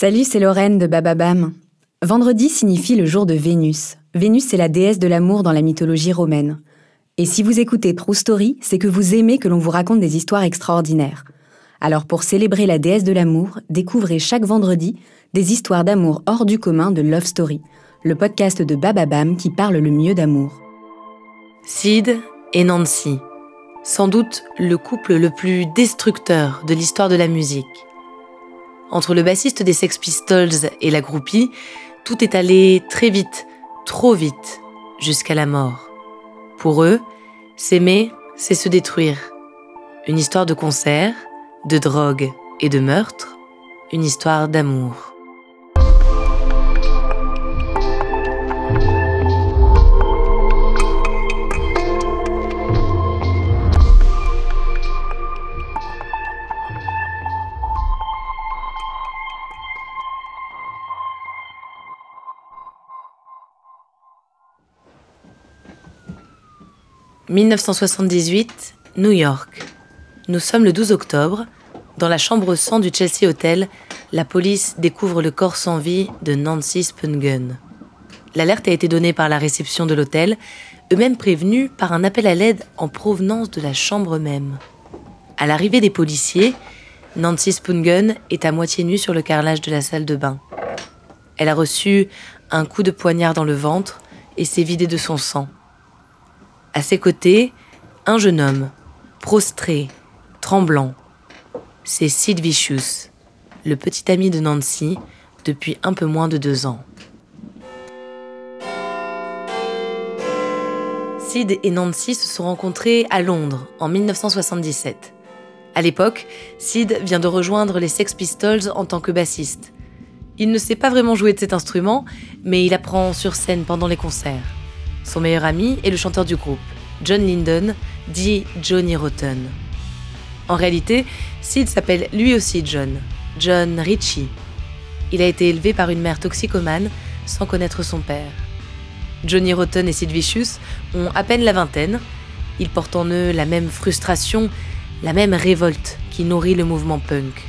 Salut, c'est Lorraine de Bababam. Vendredi signifie le jour de Vénus. Vénus est la déesse de l'amour dans la mythologie romaine. Et si vous écoutez True Story, c'est que vous aimez que l'on vous raconte des histoires extraordinaires. Alors pour célébrer la déesse de l'amour, découvrez chaque vendredi des histoires d'amour hors du commun de Love Story, le podcast de Bababam qui parle le mieux d'amour. Sid et Nancy, sans doute le couple le plus destructeur de l'histoire de la musique. Entre le bassiste des Sex Pistols et la groupie, tout est allé très vite, trop vite, jusqu'à la mort. Pour eux, s'aimer, c'est se détruire. Une histoire de concert, de drogue et de meurtre, une histoire d'amour. 1978, New York. Nous sommes le 12 octobre. Dans la chambre 100 du Chelsea Hotel, la police découvre le corps sans vie de Nancy Spungen. L'alerte a été donnée par la réception de l'hôtel, eux-mêmes prévenus par un appel à l'aide en provenance de la chambre même. À l'arrivée des policiers, Nancy Spungen est à moitié nue sur le carrelage de la salle de bain. Elle a reçu un coup de poignard dans le ventre et s'est vidée de son sang. À ses côtés, un jeune homme, prostré, tremblant. C'est Sid Vicious, le petit ami de Nancy depuis un peu moins de deux ans. Sid et Nancy se sont rencontrés à Londres en 1977. À l'époque, Sid vient de rejoindre les Sex Pistols en tant que bassiste. Il ne sait pas vraiment jouer de cet instrument, mais il apprend sur scène pendant les concerts. Son meilleur ami est le chanteur du groupe, John Lyndon, dit Johnny Rotten. En réalité, Sid s'appelle lui aussi John, John Ritchie. Il a été élevé par une mère toxicomane sans connaître son père. Johnny Rotten et Sid Vicious ont à peine la vingtaine. Ils portent en eux la même frustration, la même révolte qui nourrit le mouvement punk.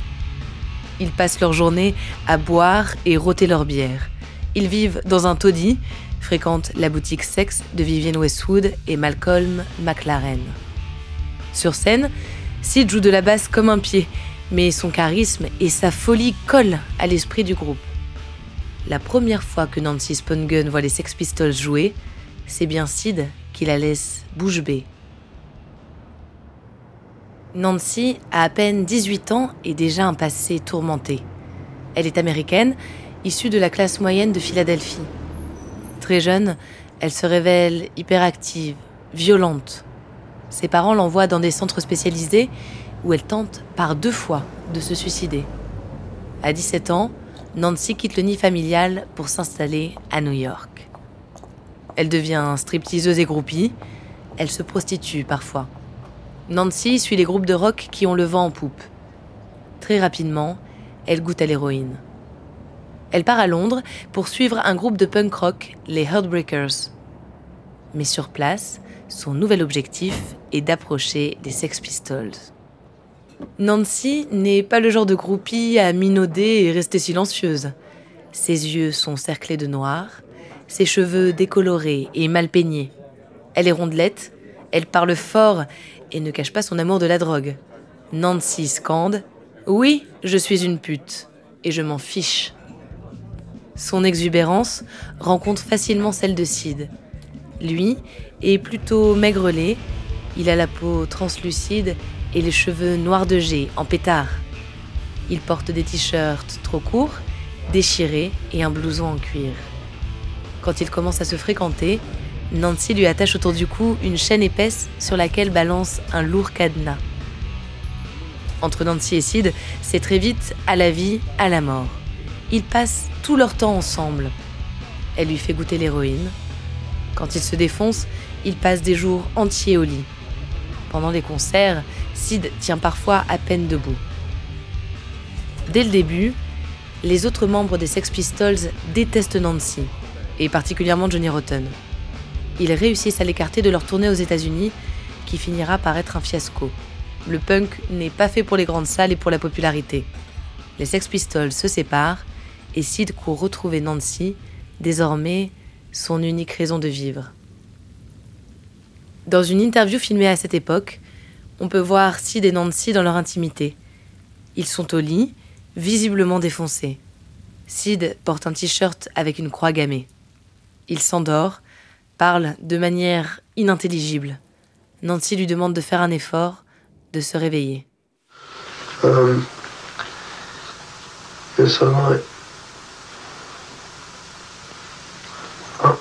Ils passent leur journée à boire et rôter leur bière. Ils vivent dans un taudis, fréquente la boutique Sex de Vivienne Westwood et Malcolm McLaren. Sur scène, Sid joue de la basse comme un pied, mais son charisme et sa folie collent à l'esprit du groupe. La première fois que Nancy Spungen voit les Sex Pistols jouer, c'est bien Sid qui la laisse bouche bée. Nancy a à peine 18 ans et déjà un passé tourmenté. Elle est américaine, issue de la classe moyenne de Philadelphie. Très jeune, elle se révèle hyperactive, violente. Ses parents l'envoient dans des centres spécialisés où elle tente par deux fois de se suicider. À 17 ans, Nancy quitte le nid familial pour s'installer à New York. Elle devient stripteaseuse et groupie. Elle se prostitue parfois. Nancy suit les groupes de rock qui ont le vent en poupe. Très rapidement, elle goûte à l'héroïne. Elle part à Londres pour suivre un groupe de punk rock, les Heartbreakers. Mais sur place, son nouvel objectif est d'approcher des Sex Pistols. Nancy n'est pas le genre de groupie à minauder et rester silencieuse. Ses yeux sont cerclés de noir, ses cheveux décolorés et mal peignés. Elle est rondelette, elle parle fort et ne cache pas son amour de la drogue. Nancy scande Oui, je suis une pute, et je m'en fiche. Son exubérance rencontre facilement celle de Sid. Lui est plutôt maigrelet, il a la peau translucide et les cheveux noirs de jet en pétard. Il porte des t-shirts trop courts, déchirés et un blouson en cuir. Quand ils commencent à se fréquenter, Nancy lui attache autour du cou une chaîne épaisse sur laquelle balance un lourd cadenas. Entre Nancy et Sid, c'est très vite à la vie, à la mort. Ils passent tout leur temps ensemble. Elle lui fait goûter l'héroïne. Quand ils se défoncent, ils passent des jours entiers au lit. Pendant les concerts, Sid tient parfois à peine debout. Dès le début, les autres membres des Sex Pistols détestent Nancy, et particulièrement Johnny Rotten. Ils réussissent à l'écarter de leur tournée aux États-Unis, qui finira par être un fiasco. Le punk n'est pas fait pour les grandes salles et pour la popularité. Les Sex Pistols se séparent et Sid court retrouver Nancy, désormais son unique raison de vivre. Dans une interview filmée à cette époque, on peut voir Sid et Nancy dans leur intimité. Ils sont au lit, visiblement défoncés. Sid porte un t-shirt avec une croix gammée. Il s'endort, parle de manière inintelligible. Nancy lui demande de faire un effort, de se réveiller. Yes,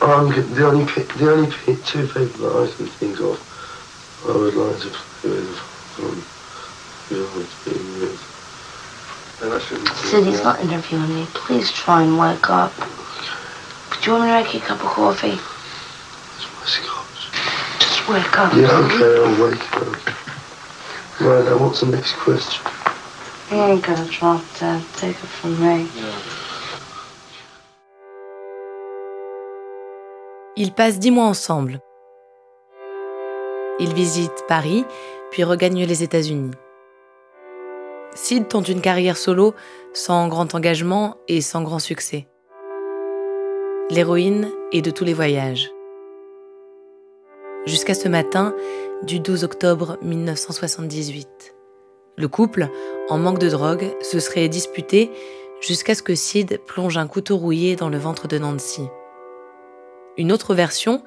I'm g- the only the only two people that I can think of I would like to play with um, from the other being with. And I shouldn't be Sid, doing he's that. not interviewing me. Please try and wake up. Do you want me to make you a cup of coffee? It's my scotch. Just wake up. Yeah, okay, I'll wake up. Right now, what's the next question? You ain't gonna drop dead. Take it from me. Ils passent dix mois ensemble. Ils visitent Paris, puis regagnent les États-Unis. Sid tente une carrière solo sans grand engagement et sans grand succès. L'héroïne est de tous les voyages. Jusqu'à ce matin du 12 octobre 1978. Le couple, en manque de drogue, se serait disputé jusqu'à ce que Sid plonge un couteau rouillé dans le ventre de Nancy. Une autre version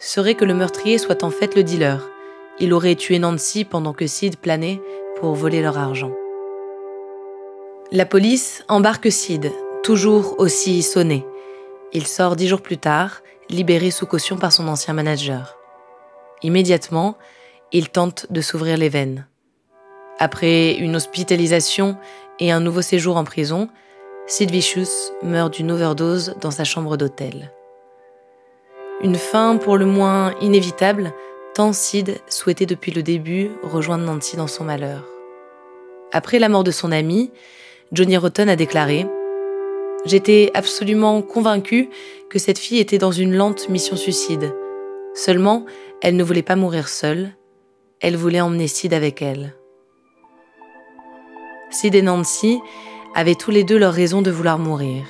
serait que le meurtrier soit en fait le dealer. Il aurait tué Nancy pendant que Sid planait pour voler leur argent. La police embarque Sid, toujours aussi sonné. Il sort dix jours plus tard, libéré sous caution par son ancien manager. Immédiatement, il tente de s'ouvrir les veines. Après une hospitalisation et un nouveau séjour en prison, Sid Vicious meurt d'une overdose dans sa chambre d'hôtel. Une fin pour le moins inévitable, tant Sid souhaitait depuis le début rejoindre Nancy dans son malheur. Après la mort de son ami, Johnny Rotten a déclaré J'étais absolument convaincu que cette fille était dans une lente mission suicide. Seulement, elle ne voulait pas mourir seule, elle voulait emmener Sid avec elle. Sid et Nancy avaient tous les deux leur raison de vouloir mourir.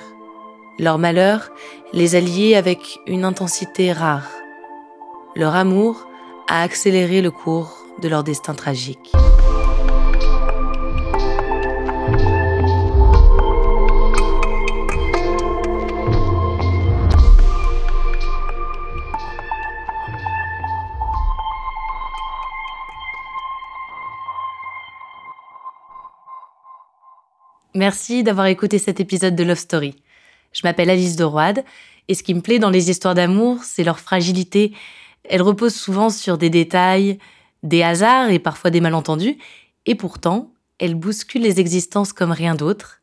Leur malheur les a liés avec une intensité rare. Leur amour a accéléré le cours de leur destin tragique. Merci d'avoir écouté cet épisode de Love Story. Je m'appelle Alice de Roide et ce qui me plaît dans les histoires d'amour, c'est leur fragilité. Elles reposent souvent sur des détails, des hasards et parfois des malentendus, et pourtant, elles bousculent les existences comme rien d'autre.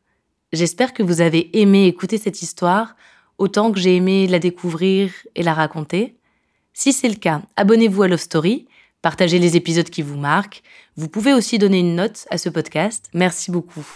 J'espère que vous avez aimé écouter cette histoire autant que j'ai aimé la découvrir et la raconter. Si c'est le cas, abonnez-vous à Love Story, partagez les épisodes qui vous marquent. Vous pouvez aussi donner une note à ce podcast. Merci beaucoup.